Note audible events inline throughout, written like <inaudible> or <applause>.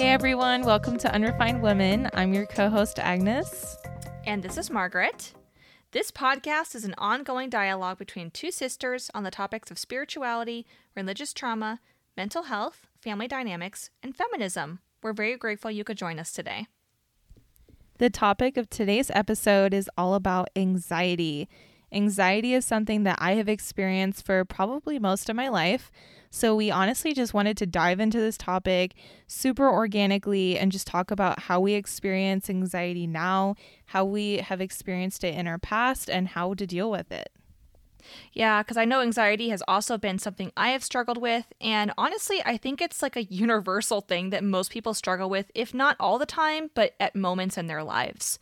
Hey everyone, welcome to Unrefined Women. I'm your co host, Agnes. And this is Margaret. This podcast is an ongoing dialogue between two sisters on the topics of spirituality, religious trauma, mental health, family dynamics, and feminism. We're very grateful you could join us today. The topic of today's episode is all about anxiety. Anxiety is something that I have experienced for probably most of my life. So, we honestly just wanted to dive into this topic super organically and just talk about how we experience anxiety now, how we have experienced it in our past, and how to deal with it. Yeah, because I know anxiety has also been something I have struggled with. And honestly, I think it's like a universal thing that most people struggle with, if not all the time, but at moments in their lives.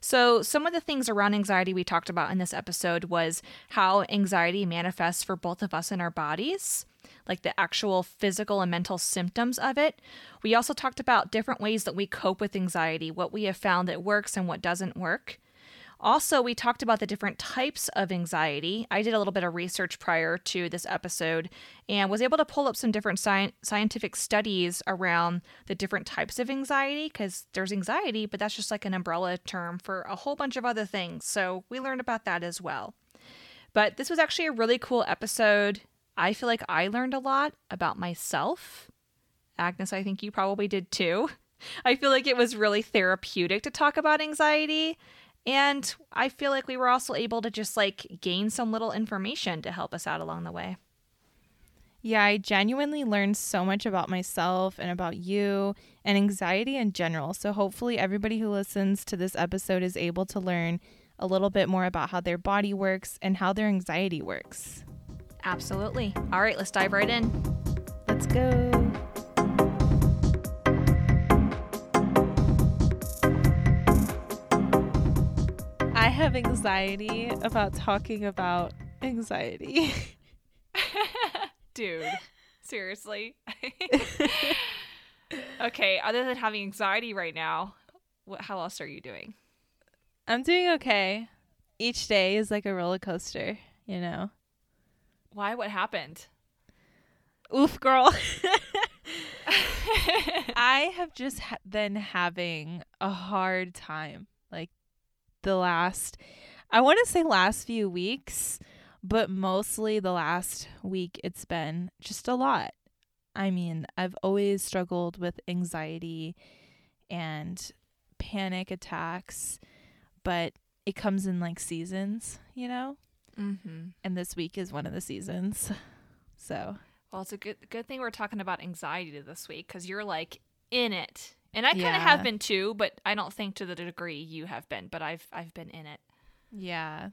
So, some of the things around anxiety we talked about in this episode was how anxiety manifests for both of us in our bodies, like the actual physical and mental symptoms of it. We also talked about different ways that we cope with anxiety, what we have found that works and what doesn't work. Also, we talked about the different types of anxiety. I did a little bit of research prior to this episode and was able to pull up some different sci- scientific studies around the different types of anxiety because there's anxiety, but that's just like an umbrella term for a whole bunch of other things. So we learned about that as well. But this was actually a really cool episode. I feel like I learned a lot about myself. Agnes, I think you probably did too. <laughs> I feel like it was really therapeutic to talk about anxiety and I feel like we were also able to just like gain some little information to help us out along the way. Yeah, I genuinely learned so much about myself and about you and anxiety in general. So hopefully, everybody who listens to this episode is able to learn a little bit more about how their body works and how their anxiety works. Absolutely. All right, let's dive right in. Let's go. Have anxiety about talking about anxiety. <laughs> Dude, seriously. <laughs> okay, other than having anxiety right now, what, how else are you doing? I'm doing okay. Each day is like a roller coaster, you know. Why? What happened? Oof, girl. <laughs> I have just ha- been having a hard time the last, I want to say last few weeks, but mostly the last week it's been just a lot. I mean, I've always struggled with anxiety and panic attacks, but it comes in like seasons, you know? Mm-hmm. And this week is one of the seasons. So, well, it's a good good thing we're talking about anxiety this week because you're like in it and I kind of yeah. have been too, but I don't think to the degree you have been. But I've I've been in it. Yeah.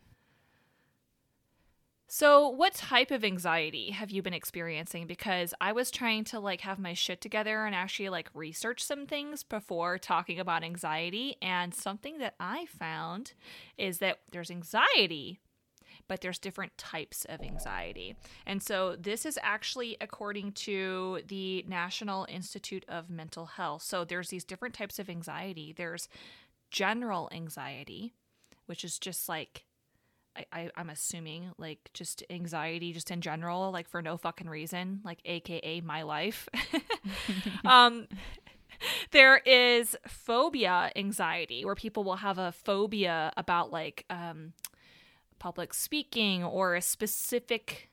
So, what type of anxiety have you been experiencing? Because I was trying to like have my shit together and actually like research some things before talking about anxiety. And something that I found is that there's anxiety, but there's different types of anxiety. And so this is actually according to the National Institute of Mental Health. So there's these different types of anxiety. There's general anxiety, which is just like I, am assuming like just anxiety just in general, like for no fucking reason, like AKA my life. <laughs> um there is phobia anxiety where people will have a phobia about like um public speaking or a specific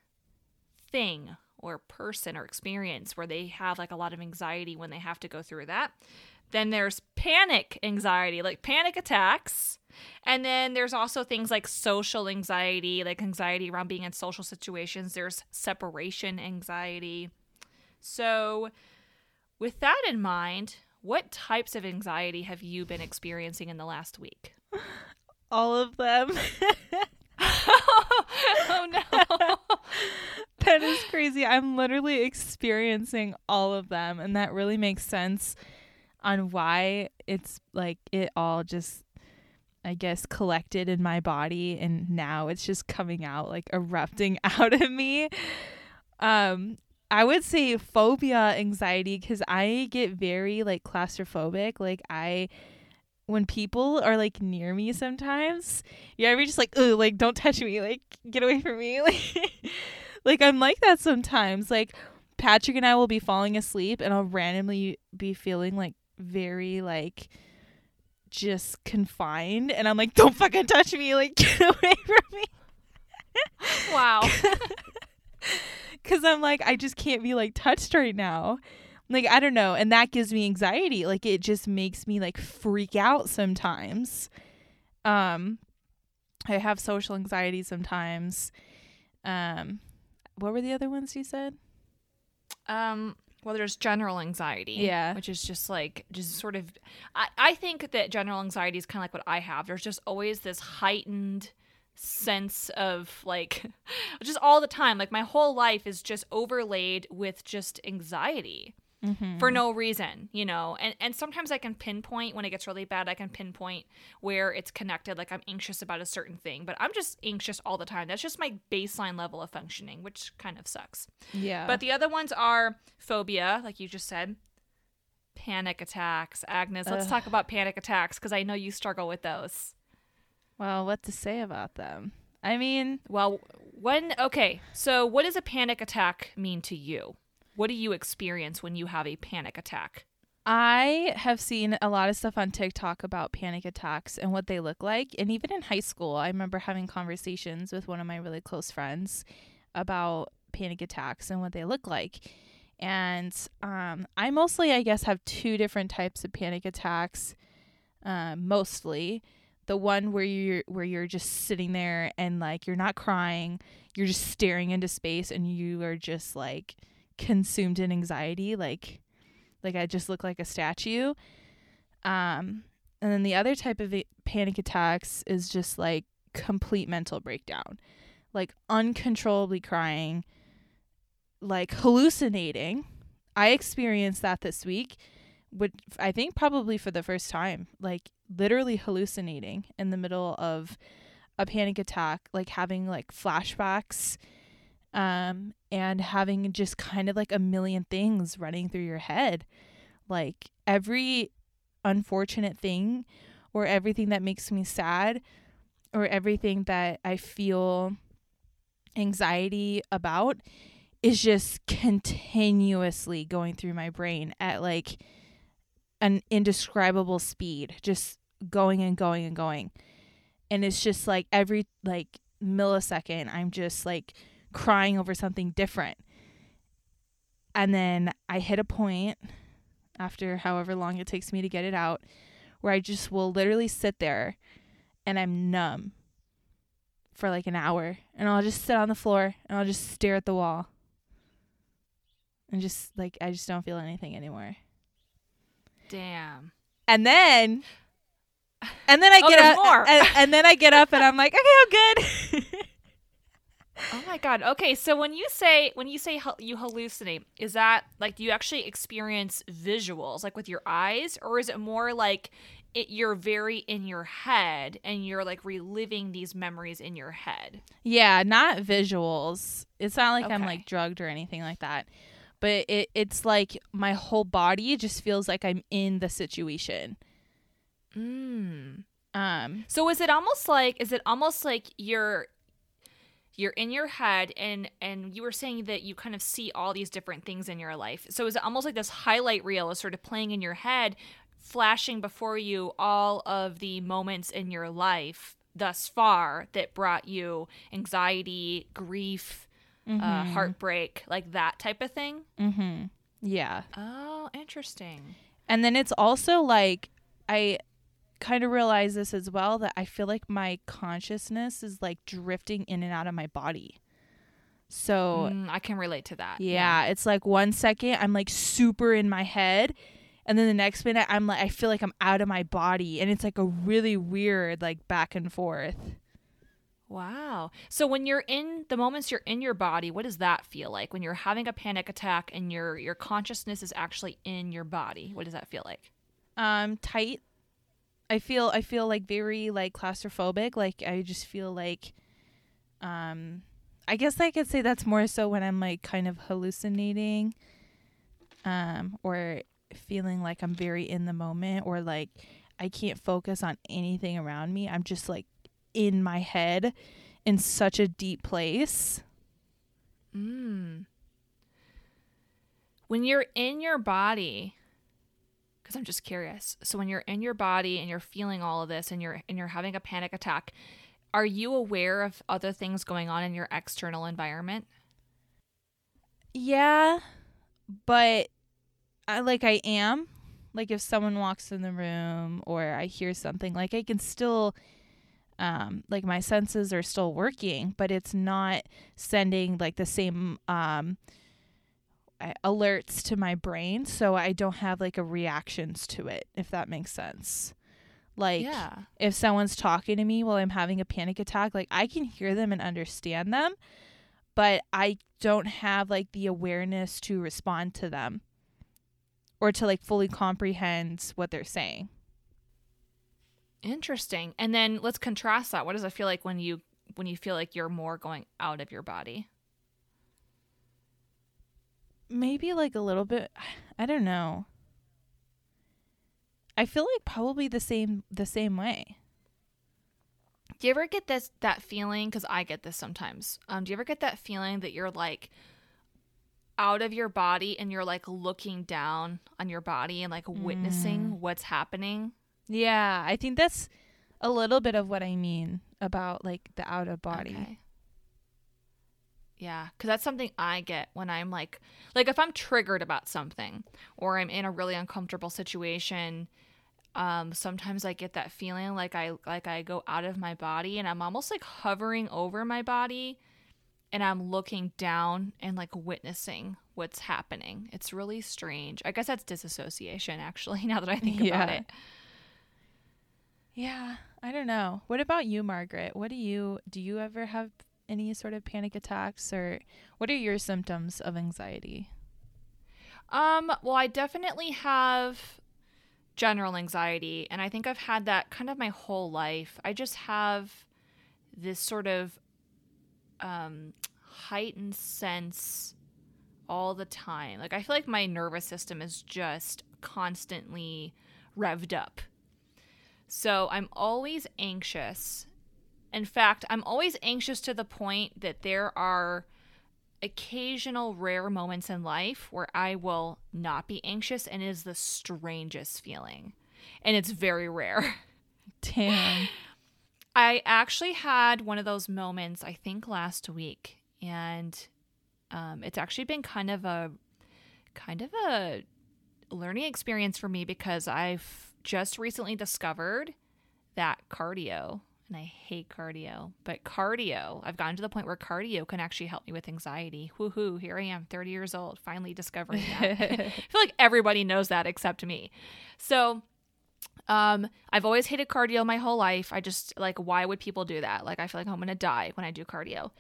thing or person or experience where they have like a lot of anxiety when they have to go through that. Then there's panic anxiety, like panic attacks. And then there's also things like social anxiety, like anxiety around being in social situations. There's separation anxiety. So, with that in mind, what types of anxiety have you been experiencing in the last week? <laughs> All of them. <laughs> <laughs> oh no. <laughs> that is crazy. I'm literally experiencing all of them and that really makes sense on why it's like it all just I guess collected in my body and now it's just coming out like erupting <laughs> out of me. Um I would say phobia anxiety cuz I get very like claustrophobic. Like I when people are like near me sometimes, you ever just like, oh, like don't touch me, like get away from me, like, <laughs> like I'm like that sometimes. Like Patrick and I will be falling asleep and I'll randomly be feeling like very like just confined and I'm like, Don't fucking touch me, like <laughs> get away from me. Wow. <laughs> Cause I'm like, I just can't be like touched right now. Like, I don't know. And that gives me anxiety. Like it just makes me like freak out sometimes. Um I have social anxiety sometimes. Um what were the other ones you said? Um, well, there's general anxiety. Yeah. Which is just like, just sort of, I, I think that general anxiety is kind of like what I have. There's just always this heightened sense of like, <laughs> just all the time. Like my whole life is just overlaid with just anxiety Mm-hmm. for no reason, you know. And and sometimes I can pinpoint when it gets really bad, I can pinpoint where it's connected like I'm anxious about a certain thing, but I'm just anxious all the time. That's just my baseline level of functioning, which kind of sucks. Yeah. But the other ones are phobia, like you just said, panic attacks. Agnes, let's Ugh. talk about panic attacks because I know you struggle with those. well, what to say about them? I mean, Well, when, okay, so what does a panic attack mean to you? What do you experience when you have a panic attack? I have seen a lot of stuff on TikTok about panic attacks and what they look like. And even in high school, I remember having conversations with one of my really close friends about panic attacks and what they look like. And um, I mostly, I guess, have two different types of panic attacks. Um, mostly, the one where you're where you're just sitting there and like you're not crying, you're just staring into space, and you are just like consumed in anxiety, like like I just look like a statue. Um, and then the other type of panic attacks is just like complete mental breakdown, like uncontrollably crying, like hallucinating. I experienced that this week, which I think probably for the first time, like literally hallucinating in the middle of a panic attack, like having like flashbacks um and having just kind of like a million things running through your head. Like every unfortunate thing or everything that makes me sad or everything that I feel anxiety about is just continuously going through my brain at like an indescribable speed just going and going and going. And it's just like every like millisecond I'm just like crying over something different. And then I hit a point after however long it takes me to get it out where I just will literally sit there and I'm numb for like an hour and I'll just sit on the floor and I'll just stare at the wall. And just like I just don't feel anything anymore. Damn. And then and then I Oh, get up more. And, and then I get up and I'm like, okay, I'm good. <laughs> Oh my god. Okay, so when you say when you say you hallucinate, is that like do you actually experience visuals like with your eyes or is it more like it you're very in your head and you're like reliving these memories in your head? Yeah, not visuals. It's not like I'm like drugged or anything like that. But it it's like my whole body just feels like I'm in the situation. Mm. Um So is it almost like is it almost like you're you're in your head and and you were saying that you kind of see all these different things in your life. So is it almost like this highlight reel is sort of playing in your head, flashing before you all of the moments in your life thus far that brought you anxiety, grief, uh, heartbreak, like that type of thing? mm-hmm. Yeah. Oh, interesting. And then it's also like I kind of realize this as well that I feel like my consciousness is like drifting in and out of my body. So Mm, I can relate to that. Yeah, it's like one second I'm like super in my head and then the next minute I'm like I feel like I'm out of my body and it's like a really weird like back and forth. Wow. So when you're in the moments you're in your body, what does that feel like? When you're having a panic attack and your your consciousness is actually in your body, what does that feel like? Um tight. I feel I feel like very like claustrophobic, like I just feel like um I guess I could say that's more so when I'm like kind of hallucinating um or feeling like I'm very in the moment or like I can't focus on anything around me. I'm just like in my head in such a deep place. Mm. when you're in your body, because I'm just curious. So when you're in your body and you're feeling all of this and you're and you're having a panic attack, are you aware of other things going on in your external environment? Yeah, but I like I am. Like if someone walks in the room or I hear something, like I can still um like my senses are still working, but it's not sending like the same um alerts to my brain so I don't have like a reactions to it if that makes sense. Like yeah. if someone's talking to me while I'm having a panic attack, like I can hear them and understand them, but I don't have like the awareness to respond to them or to like fully comprehend what they're saying. Interesting. And then let's contrast that. What does it feel like when you when you feel like you're more going out of your body? Maybe like a little bit <sighs> I don't know. I feel like probably the same the same way. Do you ever get this that feeling cuz I get this sometimes. Um do you ever get that feeling that you're like out of your body and you're like looking down on your body and like witnessing Mm. what's happening? Yeah, I think that's a little bit of what I mean about like the out of body. Okay. Yeah, because that's something I get when I'm like, like if I'm triggered about something or I'm in a really uncomfortable situation. Um, sometimes I get that feeling like I like I go out of my body and I'm almost like hovering over my body, and I'm looking down and like witnessing what's happening. It's really strange. I guess that's disassociation, actually. <laughs> Now that I think about Yeah. it. Yeah, I don't know. What about you, Margaret? What do you do you ever have any sort of panic attacks or what are your symptoms of anxiety? Um, well, I definitely have general anxiety, and I think I've had that kind of my whole life. I just have this sort of um, heightened sense all the time. Like, I feel like my nervous system is just constantly revved up. So I'm always anxious. In fact, I'm always anxious to the point that there are occasional rare moments in life where I will not be anxious and it is the strangest feeling. And it's very rare. Damn. <laughs> I actually had one of those moments, I think last week, and um, it's actually been kind of a kind of a learning experience for me because I've just recently discovered that cardio, and I hate cardio, but cardio, I've gotten to the point where cardio can actually help me with anxiety. Woohoo! Here I am, 30 years old, finally discovering that. <laughs> I feel like everybody knows that except me. So um, I've always hated cardio my whole life. I just like, why would people do that? Like, I feel like I'm gonna die when I do cardio.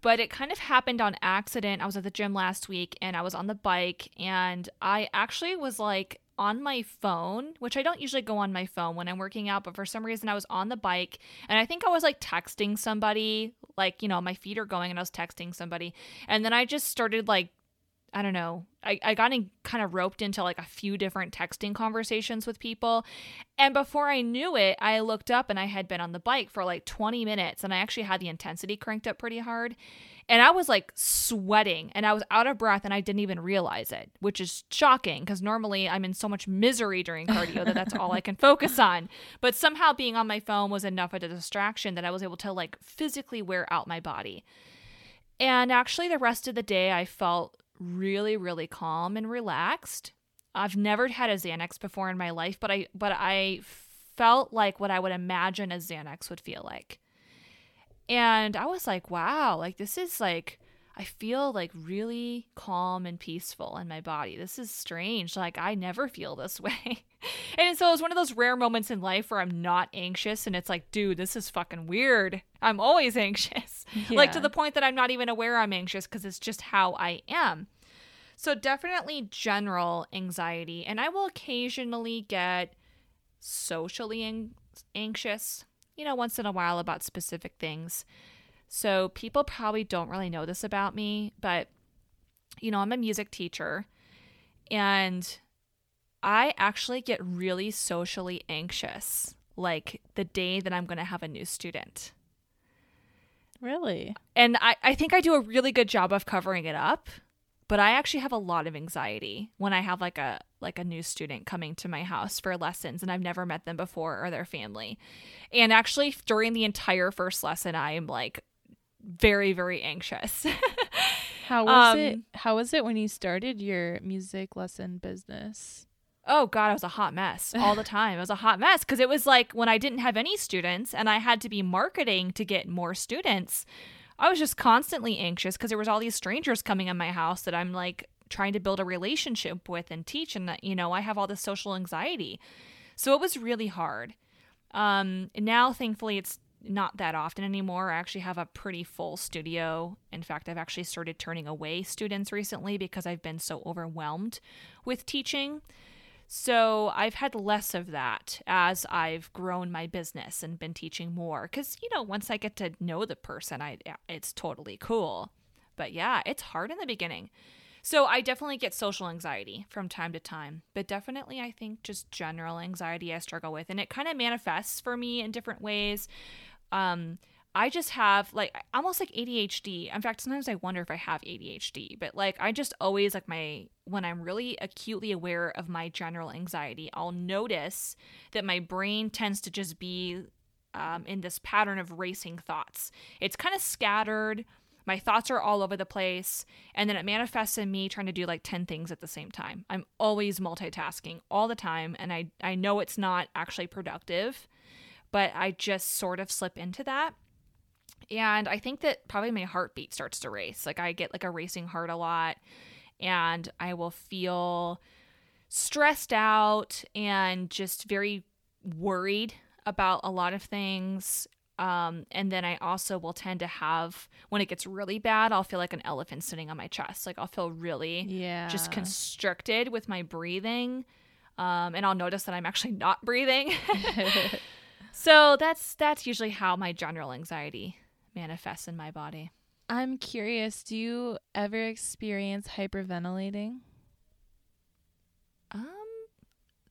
But it kind of happened on accident. I was at the gym last week and I was on the bike, and I actually was like on my phone, which I don't usually go on my phone when I'm working out, but for some reason I was on the bike and I think I was like texting somebody, like, you know, my feet are going and I was texting somebody. And then I just started like I don't know. I, I got in, kind of roped into like a few different texting conversations with people. And before I knew it, I looked up and I had been on the bike for like 20 minutes and I actually had the intensity cranked up pretty hard. And I was like sweating and I was out of breath and I didn't even realize it, which is shocking because normally I'm in so much misery during cardio that that's all I can focus on. But somehow being on my phone was enough of a distraction that I was able to like physically wear out my body. And actually, the rest of the day, I felt really really calm and relaxed. I've never had a Xanax before in my life, but I but I felt like what I would imagine a Xanax would feel like. And I was like, wow, like this is like I feel like really calm and peaceful in my body. This is strange. Like I never feel this <laughs> way. and so it was one of those rare moments in life where I'm not anxious and it's like, dude, this is fucking weird. I'm always <laughs> anxious. Like to the point that I'm not even aware I'm anxious because it's just how I am. So definitely general anxiety and I will occasionally get socially an- anxious, you know, once in a while about specific things. So people probably don't really know this about me, but you know, I'm a music teacher and I actually get really socially anxious like the day that I'm going to have a new student. Really? And I, I think I do a really good job of covering it up. but I actually have a lot of anxiety when I have like a like a new student coming to my house for lessons and I've never met them before or their family. And actually during the entire first lesson I am like very very anxious. <laughs> How was Um, it? How was it when you started your music lesson business? Oh god, I was a hot mess all the <laughs> time. It was a hot mess because it was like when I didn't have any students and I had to be marketing to get more students. I was just constantly anxious because there was all these strangers coming in my house that I'm like trying to build a relationship with and teach and you know, I have all this social anxiety. So it was really hard. Um now thankfully it's not that often anymore. I actually have a pretty full studio. In fact, I've actually started turning away students recently because I've been so overwhelmed with teaching. So I've had less of that as I've grown my business and been teaching more. Because you know, once I get to know the person, I it's totally cool. But yeah, it's hard in the beginning. So I definitely get social anxiety from time to time, but definitely I think just general anxiety I struggle with, and it kind of manifests for me in different ways. Um, I just have like almost like ADHD. In fact, sometimes I wonder if I have ADHD, but like I just always like my when I'm really acutely aware of my general anxiety, I'll notice that my brain tends to just be um, in this pattern of racing thoughts. It's kind of scattered. My thoughts are all over the place, and then it manifests in me trying to do like 10 things at the same time. I'm always multitasking all the time, and I, I know it's not actually productive, but I just sort of slip into that. And I think that probably my heartbeat starts to race. Like I get like a racing heart a lot, and I will feel stressed out and just very worried about a lot of things. Um, and then I also will tend to have, when it gets really bad, I'll feel like an elephant sitting on my chest. Like I'll feel really Yeah. just constricted with my breathing. Um, and I'll notice that I'm actually not breathing. <laughs> <laughs> so that's that's usually how my general anxiety manifests in my body. I'm curious, do you ever experience hyperventilating? Um,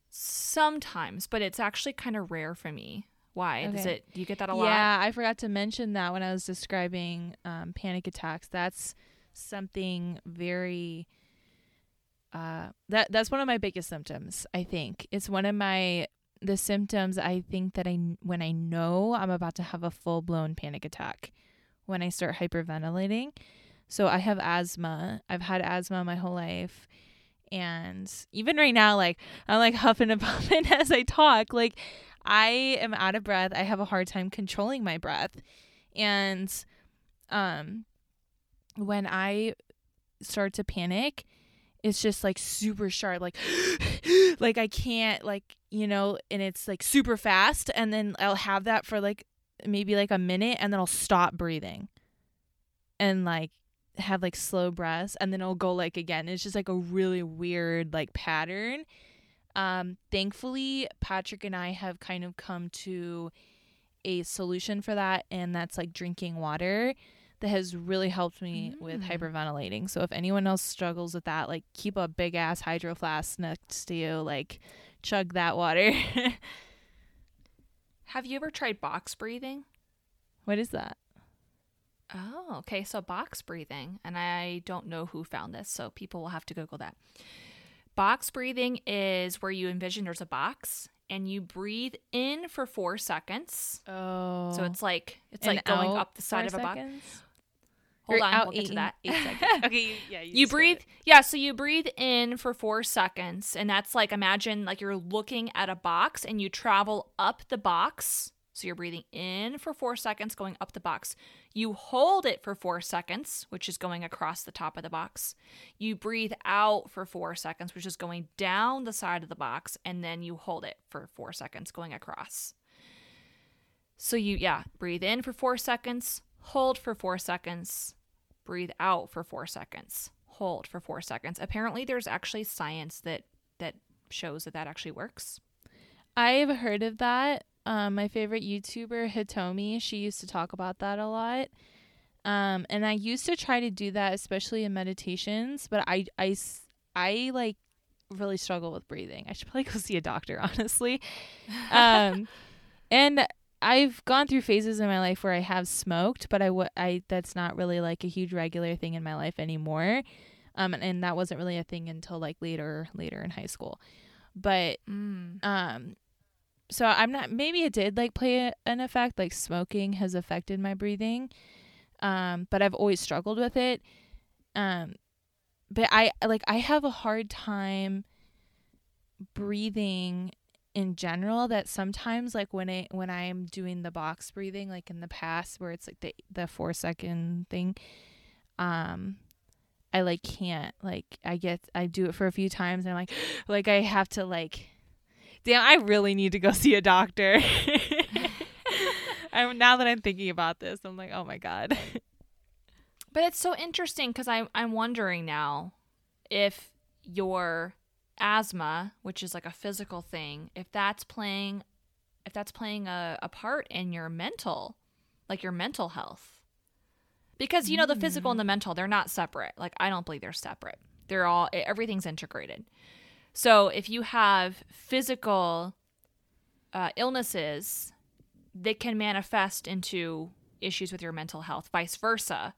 sometimes, but it's actually kind of rare for me. Why? Does it? Do you get that a lot? Yeah, I forgot to mention that when I was describing um, panic attacks. That's something very. Uh, that that's one of my biggest symptoms. I think it's one of my the symptoms. I think that I when I know I'm about to have a full blown panic attack, when I start hyperventilating. So I have asthma. I've had asthma my whole life. And even right now, like I'm like huffing and <laughs> puffing as I talk. Like I am out of breath. I have a hard time controlling my breath. And um when I start to panic, it's just like super sharp like <gasps> like I can't like, you know, and it's like super fast and then I'll have that for like maybe like a minute and then I'll stop breathing. And like have like slow breaths and then it'll go like again. It's just like a really weird like pattern. Um, thankfully, Patrick and I have kind of come to a solution for that, and that's like drinking water. That has really helped me with Mm. hyperventilating. So if anyone else struggles with that, like keep a big ass hydro flask next to you, like chug that water. <laughs> Have you ever tried box breathing? what is that? Oh, okay. So box breathing, and I don't know who found this, so people will have to Google that. Box breathing is where you envision there's a box and you breathe in for four seconds. Oh, So it's like it's like going up the side of a box. seconds? Hold Or on, out we'll get to eight- that. Eight <laughs> seconds. okay, you, yeah, You describe breathe, it. yeah. So you breathe in for four seconds, and that's like imagine like you're looking at a box and you travel up the box. So you're breathing in for four seconds, going up the box. You hold it for four seconds, which is going across the top of the box. You breathe out for four seconds, which is going down the side of the box, and then you hold it for four seconds, going across. So you, yeah, breathe in for four seconds, hold for four seconds, breathe out for four seconds hold for four seconds apparently there's actually science that that shows that that actually works I've heard of that. Um, my favorite YouTuber Hitomi, she used to talk about that a lot. Um, and I used to try to do that, especially in meditations, but I, I, I like really struggle with breathing. I should probably <laughs> go see a doctor, honestly. Um, <laughs> and I've gone through phases in my life where I have smoked, but I, w- I that's not really like a huge regular thing in my life anymore. Um, and, and that wasn't really a thing until like later, later in high school. But Mm. um, so I'm not. Maybe it did like play an effect. Like smoking has affected my breathing. Um, but I've always struggled with it. Um, but I like I have a hard time breathing in general that sometimes like when I when I'm doing the box breathing like in the past where it's like the the 4 second thing um I like can't like I get I do it for a few times and I'm like <gasps> like I have to like damn I really need to go <laughs> see a doctor. <laughs> I'm now that I'm thinking about this I'm like oh my god. But it's so interesting because I'm I'm wondering now if your asthma, which is like a physical thing, if that's playing if that's playing a, a part in your mental, like your mental health. Because you know the physical and the mm. mental, they're not separate. Like I don't believe they're separate. They're all everything's integrated. So if you have physical uh, illnesses, they can manifest into issues with your mental health. Vice versa,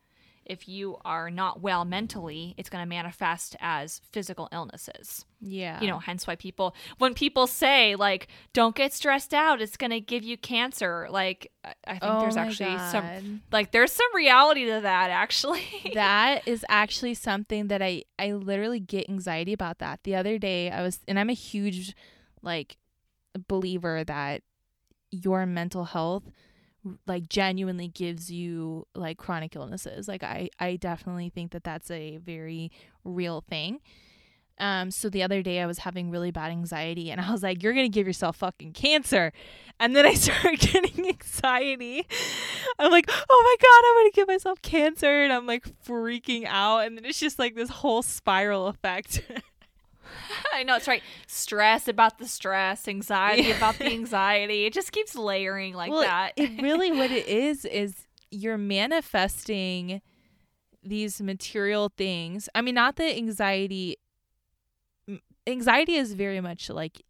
if you are not well mentally, it's going to manifest as physical illnesses. Yeah. You know, hence why people, when people say, like, don't get stressed out, it's going to give you cancer, like, I think oh there's actually God. some, like, there's some reality to that, actually. <laughs> that is actually something that I I literally get anxiety about that. The other day I was and I'm a huge like believer that your mental health like genuinely gives you like chronic illnesses. Like I I definitely think that that's a very real thing. Um so the other day I was having really bad anxiety and I was like you're to give yourself fucking cancer. And then I <laughs> started getting anxiety. I'm like, "Oh my god, I'm to give myself cancer." And I'm like freaking out and then it's just like this whole spiral effect. <laughs> I know it's right. Stress about the stress, anxiety Yeah. about the <laughs> anxiety. It just keeps layering like well, that. it really what it <laughs> is is you're manifesting these material things. I mean, not that anxiety anxiety is very much like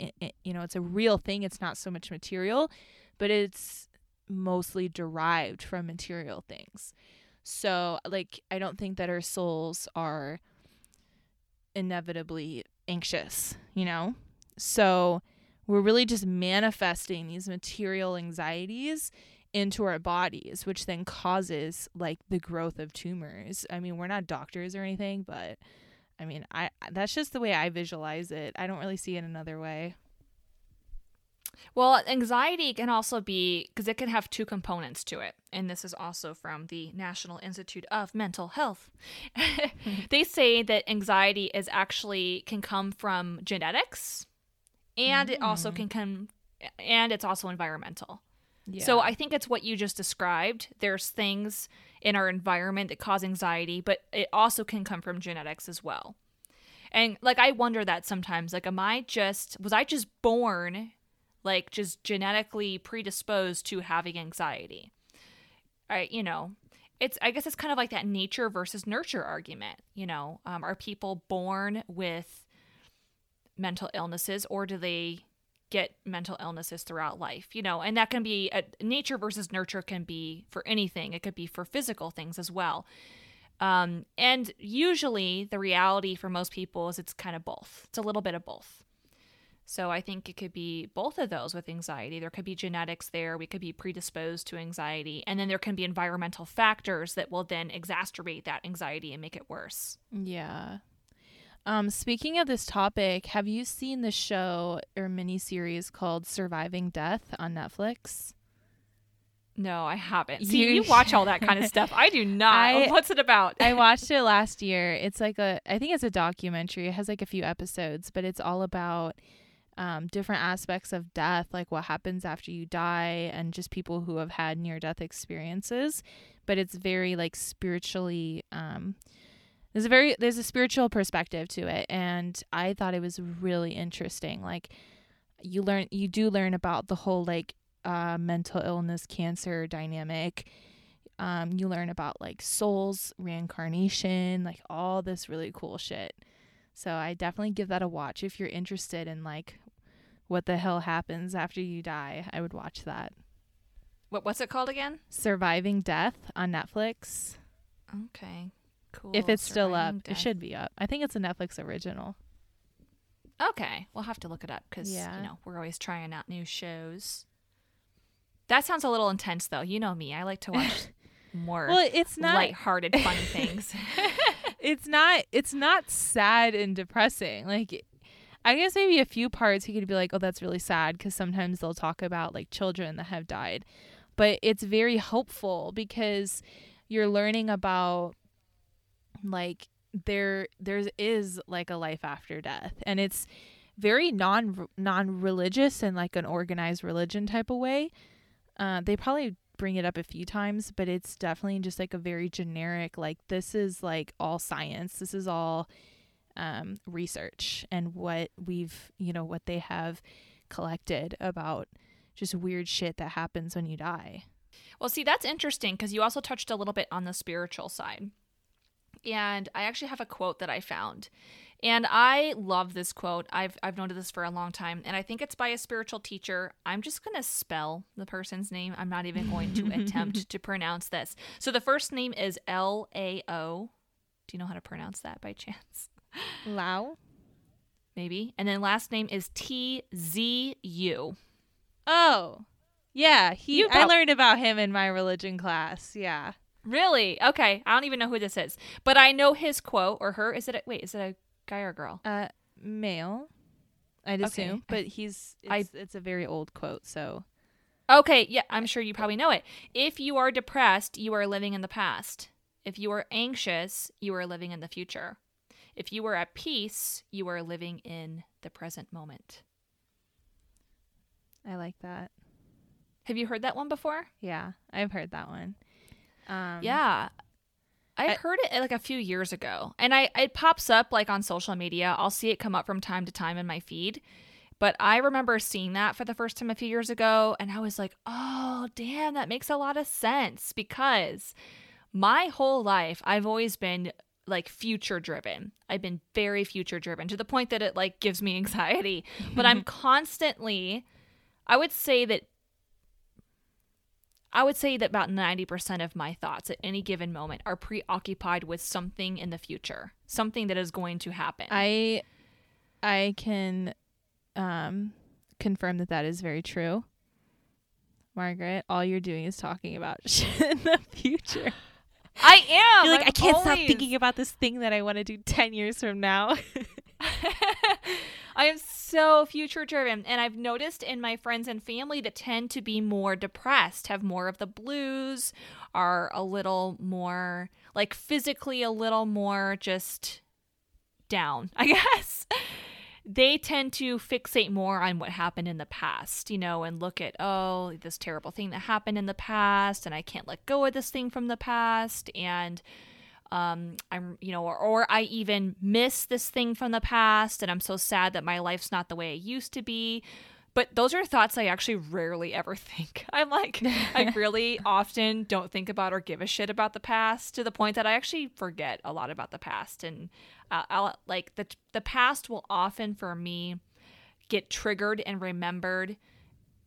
you know, it's a real thing. It's not so much material, but it's mostly derived from material things. So, like I don't think that our souls are inevitably anxious, you know? So, we're really just manifesting these material anxieties into our bodies, which then causes like the growth of tumors. I mean, we're not doctors or anything, but I mean, I that's just the way I visualize it. I don't really see it another way. Well, anxiety can also be because it can have two components to it. And this is also from the National Institute of Mental Health. <laughs> they say that anxiety is actually can come from genetics and it also hmm. can come and it's also environmental. So I think it's what you just described. There's things in our environment that cause anxiety, but it also can come from genetics as well. And like I wonder that sometimes like am I just was I just born like just genetically predisposed to having anxiety? I you know, it's I guess it's kind of like that nature versus nurture argument, you know. Um, are people born with mental illnesses or do they get mental illnesses throughout life you know? And that can be a, nature versus nurture can be for anything. It could be for physical things as well. Um, and usually the reality for most people is it's kind of both. It's a little bit of both so i think it could be both of those with anxiety there could be genetics there we could be predisposed to anxiety and then there can be environmental factors that will then exacerbate that anxiety and make it worse Yeah. Um, speaking of this topic, have you seen the show or miniseries called Surviving Death on Netflix? no i haven't see You- you, watch all that kind of <laughs> stuff i do not I- what's it about I <laughs> watched it last year. It's like a I think it's a documentary. It has like a few episodes, but it's all about um, different aspects of death, like what happens after you die, and just people who have had near death experiences. But it's very like spiritually. Um, there's a very there's a spiritual perspective to it, and I thought it was really interesting. Like you learn you do learn about the whole like uh, mental illness cancer dynamic um, you learn about like souls, reincarnation, like all this really cool shit. So I definitely give that a watch if you're interested in like what the hell happens after you die. I would watch that. What, what's it called again? Surviving Death on Netflix. Okay. Cool. if it's still up, Surviving it should be up. I think it's a Netflix original. Okay, we'll have to look it up because Yeah. you know we're always trying out new shows. That sounds a little intense, though. You know me; I like to <laughs> watch more Well, it's not lighthearted, funny <laughs> things. it's not it's not sad and depressing. Like I guess maybe a few parts he could be like, "Oh, that's really sad" because sometimes they'll talk about like children that have died. But it's very hopeful because you're learning about like there there is like a life after death and it's very non non-religious and like an organized religion type of way. Uh, they probably bring it up a few times, but it's definitely just like a very generic, like, this is like all science. This is all um, research and what we've, you know, what they have collected about just weird shit that happens when you die. Well, see, that's interesting because you also touched a little bit on the spiritual side. And I actually have a quote that I found. And I love this quote. I've I've known this for a long time, and I think it's by a spiritual teacher. I'm just gonna spell the person's name. I'm not even going to attempt <laughs> to pronounce this. So the first name is L A O. Do you know how to pronounce that by chance? Lao? Maybe. And then last name is T Z U. Oh, yeah. He. You I learned about him in my religion class. Yeah. Really? Okay. I don't even know who this is, but I know his quote or her. Is it? A, wait, is it a guy or girl? Uh, male. I'd Okay. assume, but he's. I- It's, it's a very old quote, so Okay, yeah, I'm sure you probably know it. If you are depressed, you are living in the past. If you are anxious, you are living in the future. If you are at peace, you are living in the present moment. I like that. Have you heard that one before? Yeah, I've heard that one. Um, yeah. I, I- heard it like a few years ago. And I it pops up like on social media. I'll see it come up from time to time in my feed. But I remember seeing that for the first time a few years ago and I was like, "Oh, damn, that makes a lot of sense because my whole life I've always been like future driven. I've been very future driven to the point that it like gives me anxiety. But I'm <laughs> constantly I would say that I would say that about 90% of my thoughts at any given moment are preoccupied with something in the future, something that is going to happen. I I can um confirm that that is very true. Margaret, all you're doing is talking about <laughs> shit in the future. I am. You're like, I'm I can't stop thinking about this thing that I want to do 10 years from now. <laughs> I am so future driven. And I've noticed in my friends and family that tend to be more depressed, have more of the blues, are a little more, like physically a little more just down, <laughs> I guess. They tend to fixate more on what happened in the past, you know, and look at, oh, this terrible thing that happened in the past, and I can't let go of this thing from the past. And um i'm you know or, or i even miss this thing from the past and i'm so sad that my life's not the way it used to be but those are thoughts i actually rarely ever <laughs> think i'm like i <laughs> really often don't think about or give a shit about the past to the point that i actually forget a lot about the past and uh, I'll, like the the past will often for me get triggered and remembered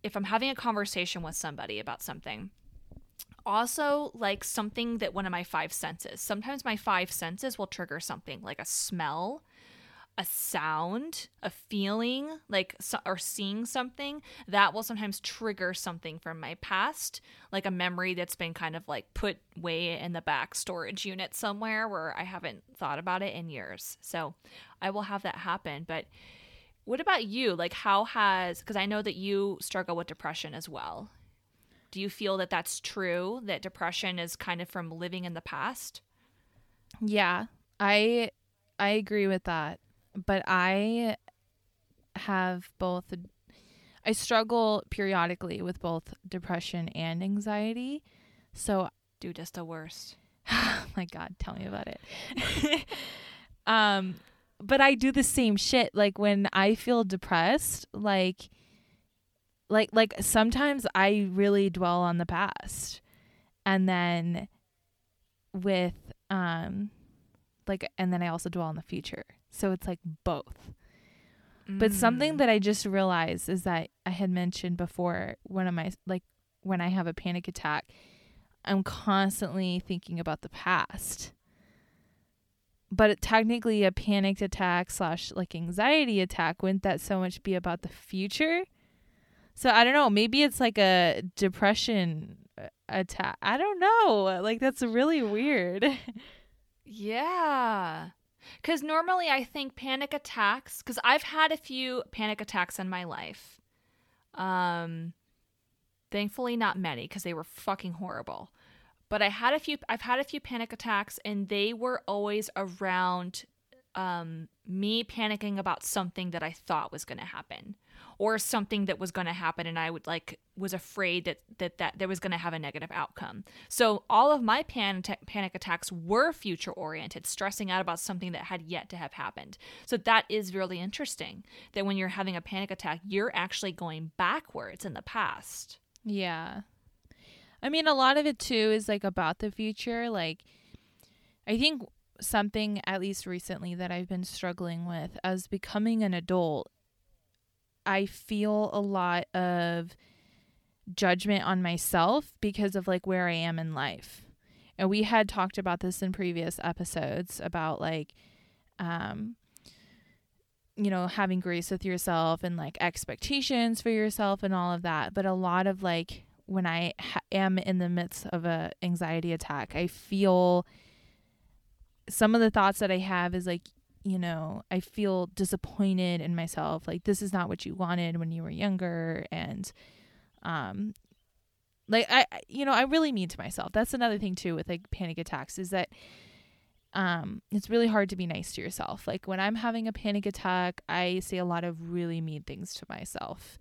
if i'm having a conversation with somebody about something also like something that one of my five senses. Sometimes my five senses will trigger something like a smell, a sound, a feeling, like or seeing something that will sometimes trigger something from my past, like a memory that's been kind of like put way in the back storage unit somewhere where I haven't thought about it in years. So I will have that happen, but what about you? Like how has cuz I know that you struggle with depression as well. Do you feel that that's true? That depression is kind of from living in the past? yeah, I I agree with that. But I have both I struggle periodically with both depression and anxiety. So Do just the worst. <laughs> my god tell me about it <laughs> um but i do the same shit like when i feel depressed like like like sometimes i really dwell on the past and then with um like and then i also dwell on the future so it's like both. But something Mm. that i just realized is that i had mentioned before one of my like when i have a panic attack i'm constantly thinking about the past. But it, technically a panicked attack slash like anxiety attack wouldn't that so much be about the future? So i don't know maybe it's like a depression uh, attack. I don't know. Like that's really weird. <laughs> Yeah because normally i think panic attacks because i've had a few panic attacks in my life. Um thankfully not many because they were fucking horrible. But I had a few I've had a few panic attacks and they were always around um, me panicking about something that I thought was going to happen or something that was going to happen and I would like was afraid that that that there was going to have a negative outcome. So all of my pan- panic attacks were future oriented, stressing out about something that had yet to have happened. So that is really interesting that when you're having a panic attack, you're actually going backwards in the past. Yeah. I mean, a lot of it too is like about the future. Like, I think something, at least recently, that I've been struggling with as becoming an adult, I feel a lot of judgment on myself because of like where I am in life. And we had talked about this in previous episodes about like, um, you know, having grace with yourself and like expectations for yourself and all of that. But a lot of like when I ha- am in the midst of a anxiety attack. I feel some of the thoughts that I have is like, you know, I feel disappointed in myself. Like this is not what you wanted when you were younger and um like I you know, I really mean to myself. That's another thing too with like panic attacks is that um it's really hard to be nice to yourself. Like when I'm having a panic attack, I say a lot of really mean things to myself.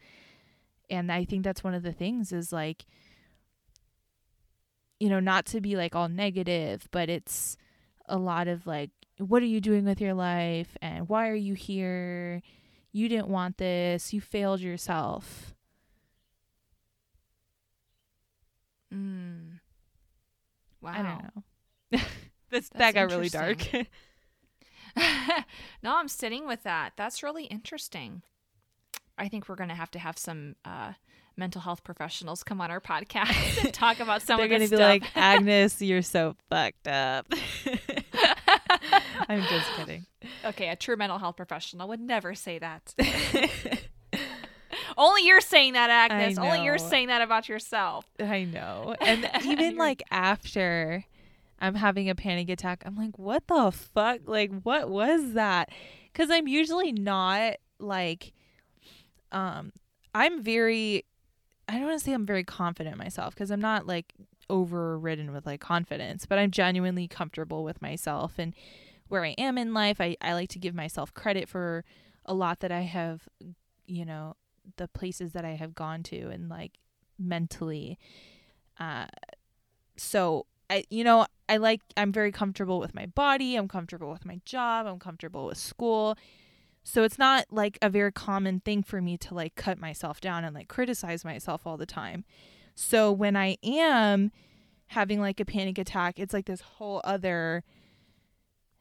And i think that's one of the things is like you know not to be like all negative but it's a lot of like what are you doing with your life? And why are you here? You didn't want this. You failed yourself mm. wow i don't know <laughs> this, that got really dark <laughs> <laughs> no i'm sitting with that that's really interesting I think we're going to have to have some uh, mental health professionals come on our podcast and talk about some They're of this gonna stuff. be like, Agnes, you're so fucked up. I'm just kidding. Okay, a true mental health professional would never say that. Only you're saying that, Agnes. Only you're saying that about yourself. I know. <laughs> And even like after I'm having a panic attack, I'm like, what the fuck? Like, what was that? Because I'm usually not like um I'm very I don't want to say I'm very confident in myself because I'm not like overridden with like confidence, but I'm genuinely comfortable with myself and where I am in life. I, I like to give myself credit for a lot that I have, you know, the places that I have gone to and like mentally. Uh, so I, you know, I like, I'm very comfortable with my body. I'm comfortable with my job. I'm comfortable with school. So it's not like a very common thing for me to like cut myself down and like criticize myself all the time. So when I am having like a panic attack, it's like this whole other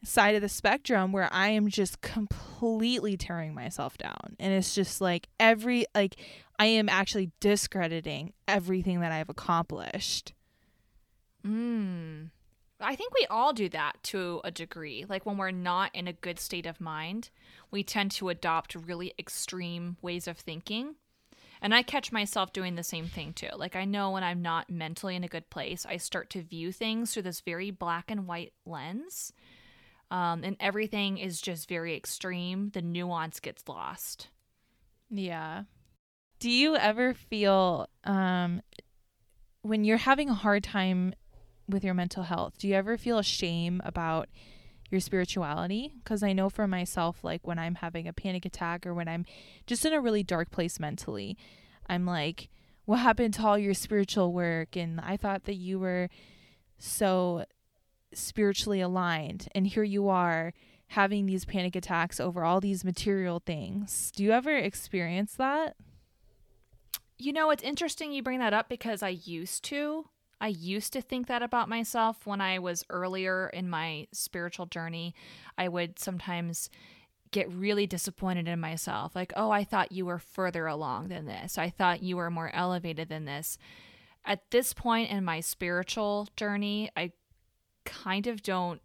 side of the spectrum where I am just completely tearing myself down. And it's just like every like I am actually discrediting everything that I've accomplished. Mm. I think we all do that to a degree. Like when we're not in a good state of mind, we tend to adopt really extreme ways of thinking. And I catch myself doing the same thing too. Like I know when I'm not mentally in a good place, I start to view things through this very black and white lens. Um, and everything is just very extreme. The nuance gets lost. Yeah. Do you ever feel um when you're having a hard time with your mental health, do you ever feel shame about your spirituality? Because I know for myself, like when I'm having a panic attack or when I'm just in a really dark place mentally, I'm like, what happened to all your spiritual work? And I thought that you were so spiritually aligned. And here you are having these panic attacks over all these material things. Do you ever experience that? You know, it's interesting you bring that up because I used to. I used to think that about myself when I was earlier in my spiritual journey. I would sometimes get really disappointed in myself. Like, oh, I thought you were further along than this. I thought you were more elevated than this. At this point in my spiritual journey, I kind of don't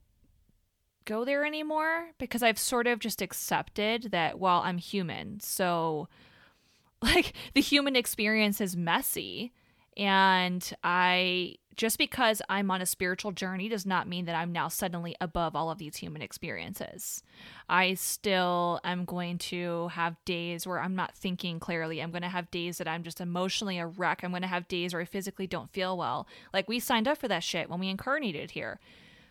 go there anymore because I've sort of just accepted that, well, I'm human. So, <laughs> like, the human experience is messy. And I just because I'm on a spiritual journey does not mean that I'm now suddenly above all of these human experiences. I still am going to have days where I'm not thinking clearly. I'm going to have days that I'm just emotionally a wreck. I'm going to have days where I physically don't feel well. Like we signed up for that shit when we incarnated here.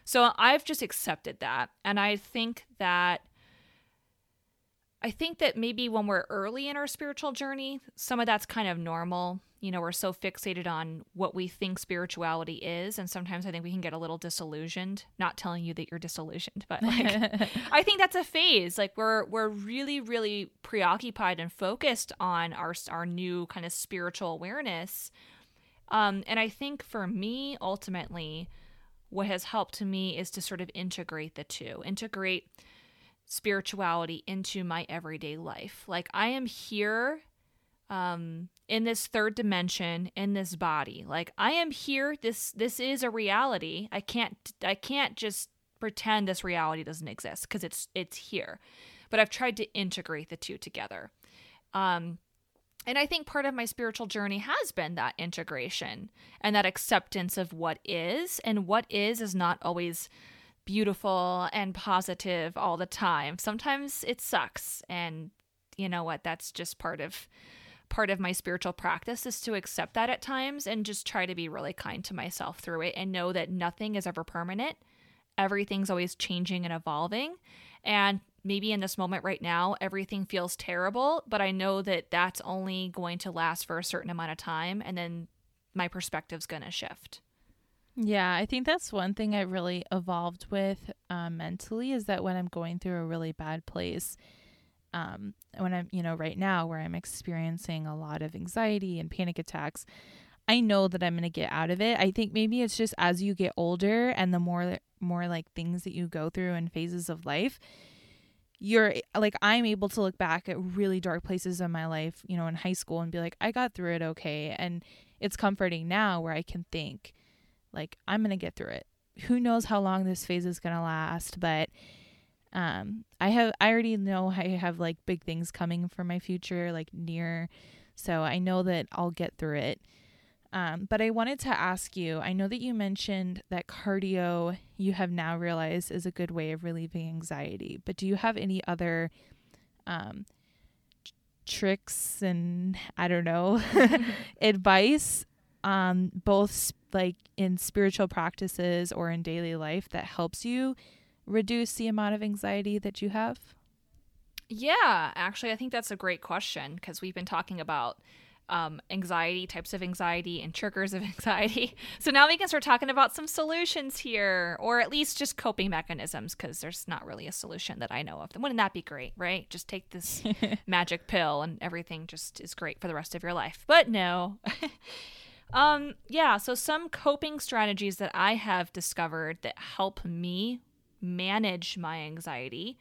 So I've just accepted that. And I think that I think that maybe when we're early in our spiritual journey, some of that's kind of normal. You know, we're so fixated on what we think spirituality is. And sometimes I think we can get a little disillusioned. Not telling you that you're disillusioned, but like <laughs> I think that's a phase. Like we're we're really, really preoccupied and focused on our our new kind of spiritual awareness. Um, and I think for me, ultimately, what has helped to me is to sort of integrate the two, integrate spirituality into my everyday life. Like I am here um in this third dimension in this body. Like I am here this this is a reality. I can't I can't just pretend this reality doesn't exist because it's it's here. But I've tried to integrate the two together. Um and I think part of my spiritual journey has been that integration and that acceptance of what is and what is is not always beautiful and positive all the time. Sometimes it sucks and you know what that's just part of part of my spiritual practice is to accept that at times and just try to be really kind to myself through it and know that nothing is ever permanent. Everything's always changing and evolving. And maybe in this moment right now, everything feels terrible, but I know that that's only going to last for a certain amount of time and then my perspective's going to shift. Yeah, I think that's one thing I really evolved with um, mentally is that when I'm going through a really bad place, um, when I'm, you know, right now where I'm experiencing a lot of anxiety and panic attacks, I know that I'm going to get out of it. I think maybe it's just as you get older and the more, more like things that you go through in phases of life, you're like, I'm able to look back at really dark places in my life, you know, in high school and be like, I got through it okay. And it's comforting now where I can think, like I'm going to get through it. Who knows how long this phase is going to last, but um I have I already know I have like big things coming for my future like near so I know that I'll get through it. Um, but I wanted to ask you I know that you mentioned that cardio you have now realized is a good way of relieving anxiety, but do you have any other um, tricks and I don't know <laughs> <laughs> advice um, both like in spiritual practices or in daily life that helps you reduce the amount of anxiety that you have? Yeah, actually, I think that's a great question because we've been talking about um, anxiety, types of anxiety, and triggers of <laughs> anxiety. So now we can start talking about some solutions here, or at least just coping mechanisms, because there's not really a solution that I know of. Wouldn't that be great, right? Just take this <laughs> magic pill and everything just is great for the rest of your life. But no. <laughs> Um, yeah, so some coping strategies that I have discovered that help me manage my anxiety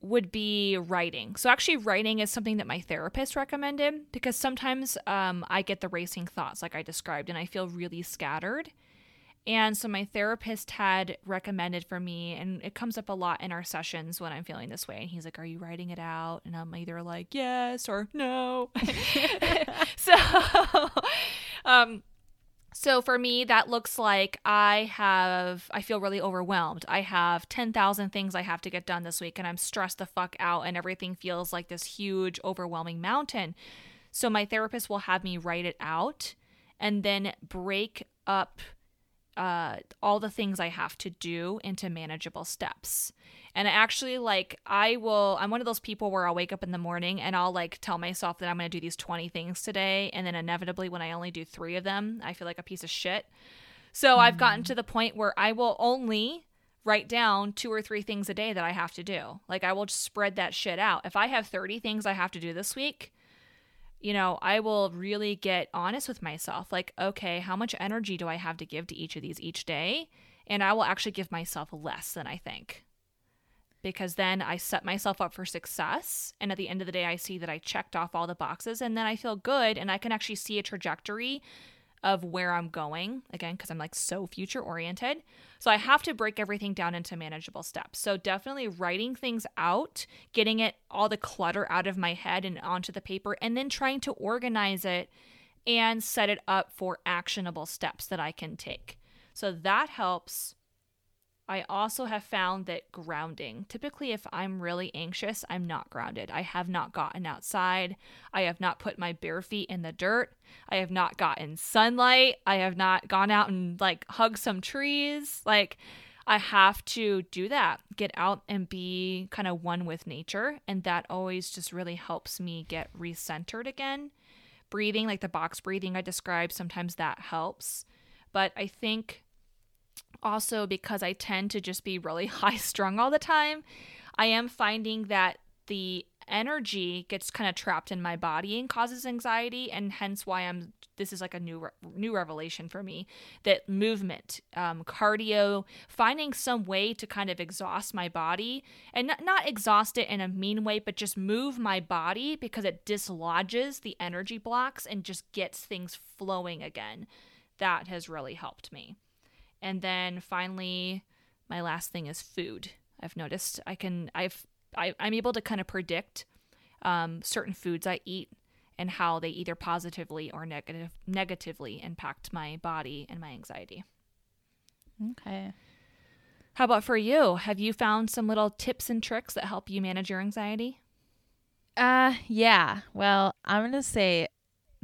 would be writing. So actually writing is something that my therapist recommended because sometimes um, I get the racing thoughts like I described and I feel really scattered. And so my therapist had recommended for me, and it comes up a lot in our sessions when I'm feeling this way. And he's like, Are you writing it out? And I'm either like, Yes or no. <laughs> so, um, so for me, that looks like I have, I feel really overwhelmed. I have 10,000 things I have to get done this week, and I'm stressed the fuck out, and everything feels like this huge, overwhelming mountain. So my therapist will have me write it out and then break up uh, all the things I have to do into manageable steps. And actually, like, I will, I'm one of those people where I'll wake up in the morning and I'll like tell myself that I'm going to do these 20 things today. And then inevitably, when I only do three of them, I feel like a piece of shit. So mm. I've gotten mm. to the point where I will only write down two or three things a day that I have to do. Like, I will just spread that shit out. If I have 30 things I have to do this week, you know, I will really get honest with myself. Like, okay, how much energy do I have to give to each of these each day? And I will actually give myself less than I think. Because then I set myself up for success. And at the end of the day, I see that I checked off all the boxes and then I feel good and I can actually see a trajectory of where I'm going, again, because I'm like so future oriented. So I have to break everything down into manageable steps. So definitely writing things out, getting it all the clutter out of my head and onto the paper, and then trying to organize it and set it up for actionable steps that I can take. So that helps I also have found that grounding, typically, if I'm really anxious, I'm not grounded. I have not gotten outside. I have not put my bare feet in the dirt. I have not gotten sunlight. I have not gone out and like hugged some trees. Like, I have to do that, get out and be kind of one with nature. And that always just really helps me get recentered again. Breathing, like the box breathing I described, sometimes that helps. But I think also because I tend to just be really <laughs> high strung all the time, I am finding that the energy gets kind of trapped in my body and causes anxiety and hence why i'm this is like a new new revelation for me that movement um, cardio finding some way to kind of exhaust my body and not, not exhaust it in a mean way but just move my body because it dislodges the energy blocks and just gets things flowing again. That has really helped me and then finally, my last thing is food. I've noticed I can I've I, I'm able to kind of predict um, certain foods I eat and how they either positively or negative negatively impact my body and my anxiety. Okay. How about for you? Have you found some little tips and tricks that help you manage your anxiety? Uh yeah. Well, I'm going to say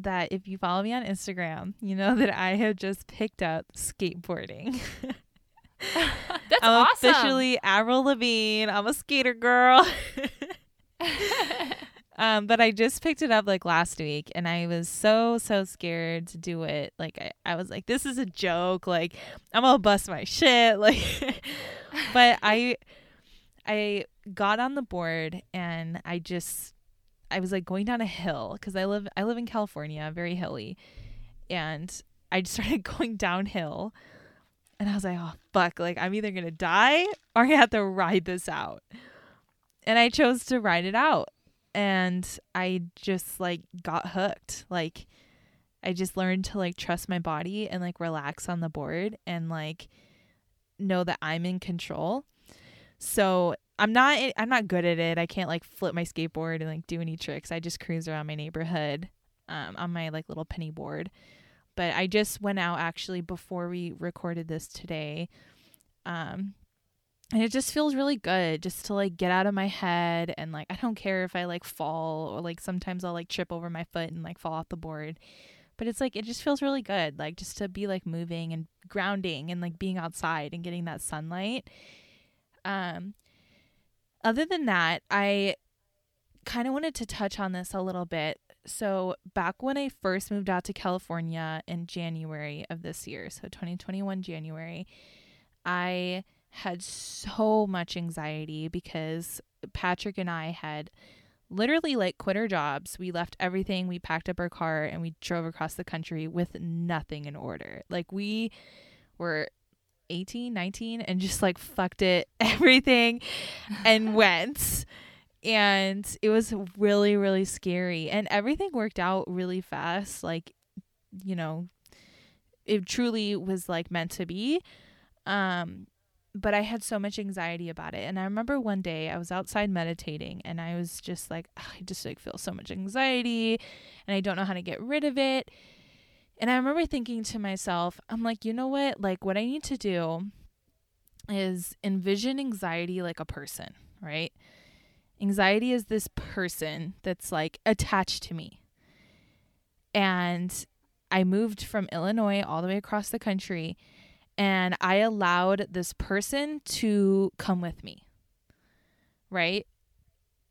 that if you follow me on Instagram, you know <laughs> that I have just picked up skateboarding. <laughs> That's I'm awesome. officially Avril Lavigne. I'm a skater girl. <laughs> um, but I just picked it up like last week and I was so, so scared to do it. Like I, I was like, this is a joke. Like I'm gonna bust my shit. Like but I I got on the board and I just I was like going down a hill because I live I live in California, very hilly, and I <laughs> started going downhill, and I was like, oh fuck, like I'm either gonna die or I have to ride this out, and I chose to ride it out, and I just like got hooked, like I just learned to like trust my body and like relax on the board and like know that I'm in control. So I'm not I'm not good at it. I can't like flip my skateboard and like do any tricks. I just cruise around my neighborhood um, on my like little penny board. But I just went out actually before we recorded this today. Um and it just feels really good just to like get out of my head and like I don't care if I like fall or like sometimes I'll like trip over my foot and like fall off the board. But it's like it just feels really good like just to be like moving and grounding and like being outside and getting that sunlight. Um other than that, I kind of wanted to touch on this a little bit. So, back when I first moved out to California in January of this year, so 2021 January, I had so much anxiety because Patrick and I had literally like quit our jobs. We left everything, we packed up our car, and we drove across the country with nothing in order. Like, we were 18, 19 and just like fucked it <laughs> everything and <laughs> went. And it was really, really scary. And everything worked out really fast. Like, you know, it truly was like meant to be. Um, but I had so much anxiety about it. And I remember one day I was outside meditating and I was just like, I just like feel so much anxiety and I don't know how to get rid of it. And I remember thinking to myself, I'm like, you know what? Like, what I need to do is envision anxiety like a person, right? Anxiety is this person that's like attached to me. And I moved from Illinois all the way across the country and I allowed this person to come with me. Right?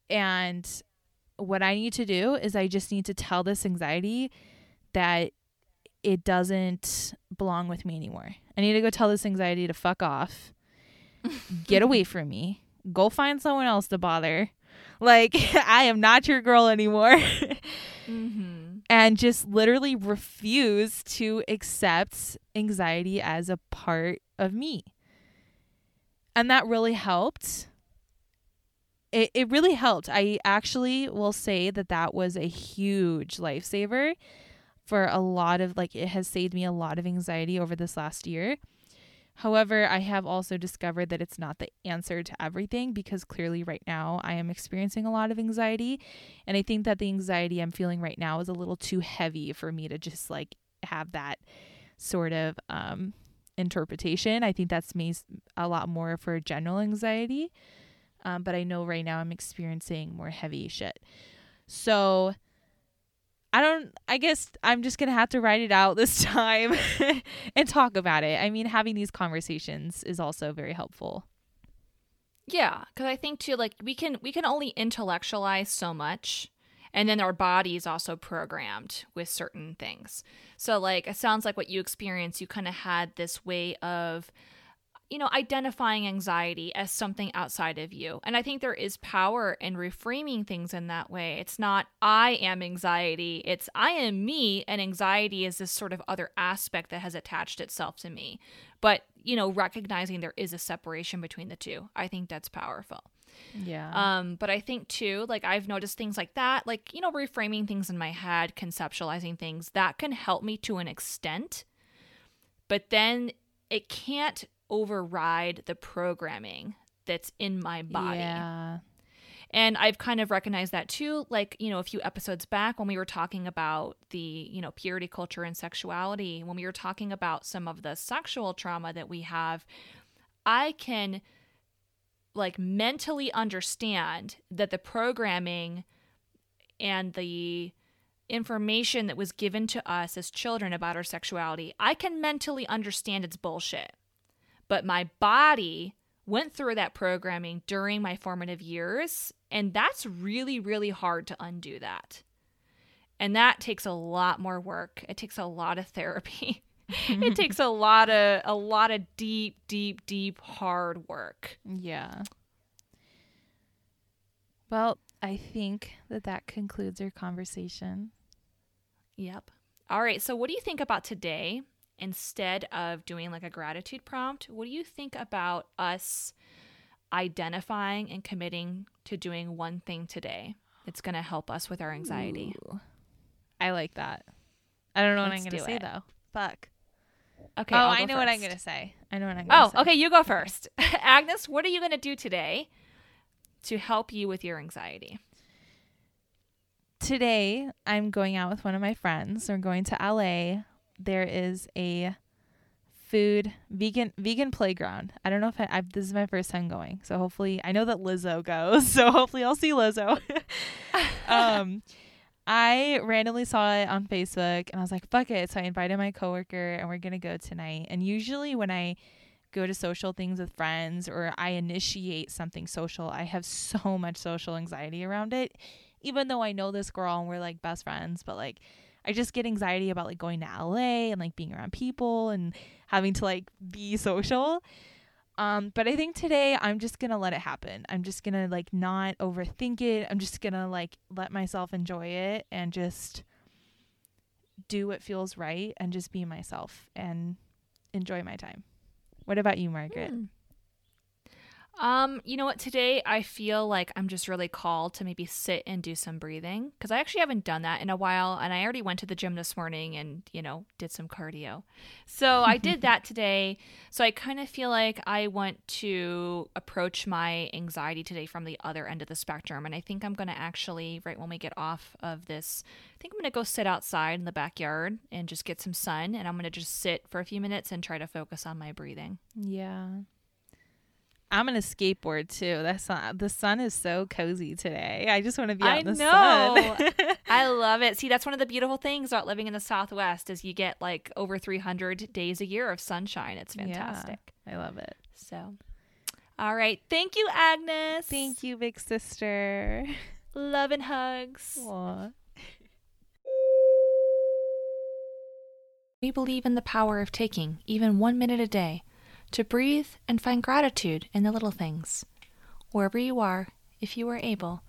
And what I need to do is I just need to tell this anxiety that it doesn't belong with me anymore. I need to go tell this anxiety to fuck off, get away <laughs> from me, go find someone else to bother. Like, <laughs> I am not your girl anymore. mm-hmm. <laughs> And just literally refuse to accept anxiety as a part of me. And that really helped. It, it really helped. I actually will say that that was a huge lifesaver for a lot of like it has saved me a lot of anxiety over this last year. However, I have also discovered that it's not the answer to everything because clearly right now I am experiencing a lot of anxiety and I think that the anxiety I'm feeling right now is a little too heavy for me to just like have that sort of um interpretation. I think that's me a lot more for general anxiety. Um, but I know right now I'm experiencing more heavy shit. So I don't I guess I'm just going to have to write it out this <laughs> time <laughs> and talk about it. I mean, having these conversations is also very helpful. Yeah, cuz I think too like we can we can only intellectualize so much and then our body is also programmed with certain things. So like it sounds like what you experienced you kind of had this way of you know, identifying anxiety as something outside of you. And I think there is power in reframing things in that way. It's not I am anxiety, it's I am me, and anxiety is this sort of other aspect that has attached itself to me. But, you know, recognizing there is a separation between the two, I think that's powerful. Yeah. Um, but I think too, like I've noticed things like that, like, you know, reframing things in my head, conceptualizing things, that can help me to an extent. But then it can't override the programming that's in my body. Yeah. And I've kind of recognized that too, like, you know, a few episodes back when we were talking about the, you know, purity culture and sexuality, when we were talking about some of the sexual trauma that we have, I can like mentally understand that the programming and the information that was given to us as children about our sexuality, I can mentally understand it's bullshit. But my body went through that programming during my formative years, and that's really, really hard to undo that. And that takes a lot more work. It takes a lot of therapy. <laughs> it takes a <laughs> lot of a lot of deep, deep, deep hard work. Yeah. Well, I think that that concludes our conversation. Yep. All right. So, what do you think about today? Instead of doing like a gratitude prompt, what do you think about us identifying and committing to doing one thing today that's going to help us with our anxiety? Ooh. I like that. I don't know Let's what I'm going to say though. Fuck. Okay. Oh, I know first. what I'm going to say. I know what I'm going to oh, say. Oh, okay. You go first. <laughs> Agnes, what are you going to do today to help you with your anxiety? Today, I'm going out with one of my friends. We're going to LA there is a food vegan vegan playground. I don't know if I, I, this is my first time going, so hopefully I know that Lizzo goes, <laughs> so hopefully I'll see Lizzo. <laughs> um, I randomly saw it on Facebook and I was like, "Fuck it!" So I invited my coworker and we're gonna go tonight. And usually when I go to social things with friends or I initiate something social, I have so much social anxiety around it. Even though I know this girl and we're like best friends, but like I just get anxiety about like going to LA and like being around people and having to like be social. Um, but I think today I'm just gonna let it happen. I'm just gonna like not overthink it. I'm just gonna like let myself enjoy it and just do what feels right and just be myself and enjoy my time. What about you, Margaret? Hmm. Um, you know what? Today I feel like I'm just really called to maybe sit and do some breathing because I actually haven't done that in a while. And I already went to the gym this morning and, you know, did some cardio. So I did <laughs> that today. So I kind of feel like I want to approach my anxiety today from the other end of the spectrum. And I think I'm going to actually, right when we get off of this, I think I'm going to go sit outside in the backyard and just get some sun. And I'm going to just sit for a few minutes and try to focus on my breathing. Yeah. I'm gonna skateboard too. That's not, the sun is so cozy today. I just want to be out I in the know. sun. <laughs> I love it. See, that's one of the beautiful things about living in the Southwest is you get like over 300 days a year of sunshine. It's fantastic. Yeah, I love it. So, all right. Thank you, Agnes. Thank you, big sister. Love and hugs. Aww. We believe in the power of taking even one minute a day to breathe and find gratitude in the little things. Wherever you are, if you are able,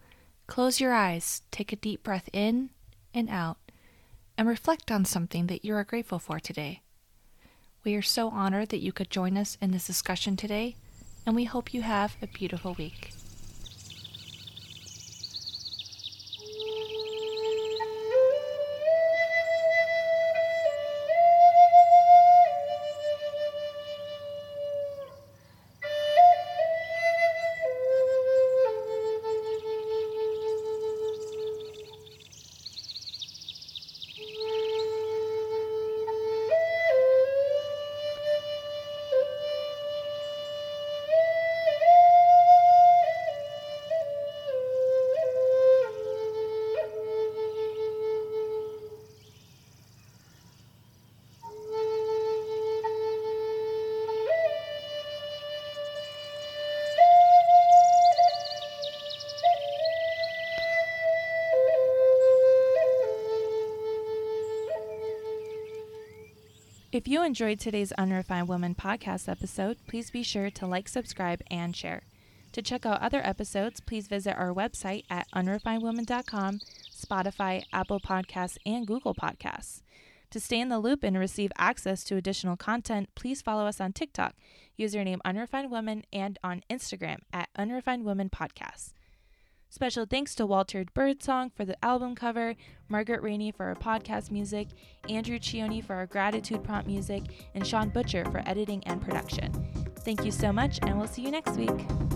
close your eyes, take a deep breath in and out, and reflect on something that you are grateful for today. We are so honored that you could join us in this discussion today, and we hope you have a beautiful week. If you enjoyed today's Unrefined Woman podcast episode, please be sure to like, subscribe, and share. To check out other episodes, please visit our website at unrefinedwoman.com, Spotify, Apple Podcasts, and Google Podcasts. To stay in the loop and receive access to additional content, please follow us on TikTok, username Unrefined Woman, and on Instagram at Unrefined Woman Podcast. Special thanks to Walter Birdsong for the album cover, Margaret Rainey for our podcast music, Andrew Chioni for our gratitude prompt music, and Sean Butcher for editing and production. Thank you so much, and we'll see you next week.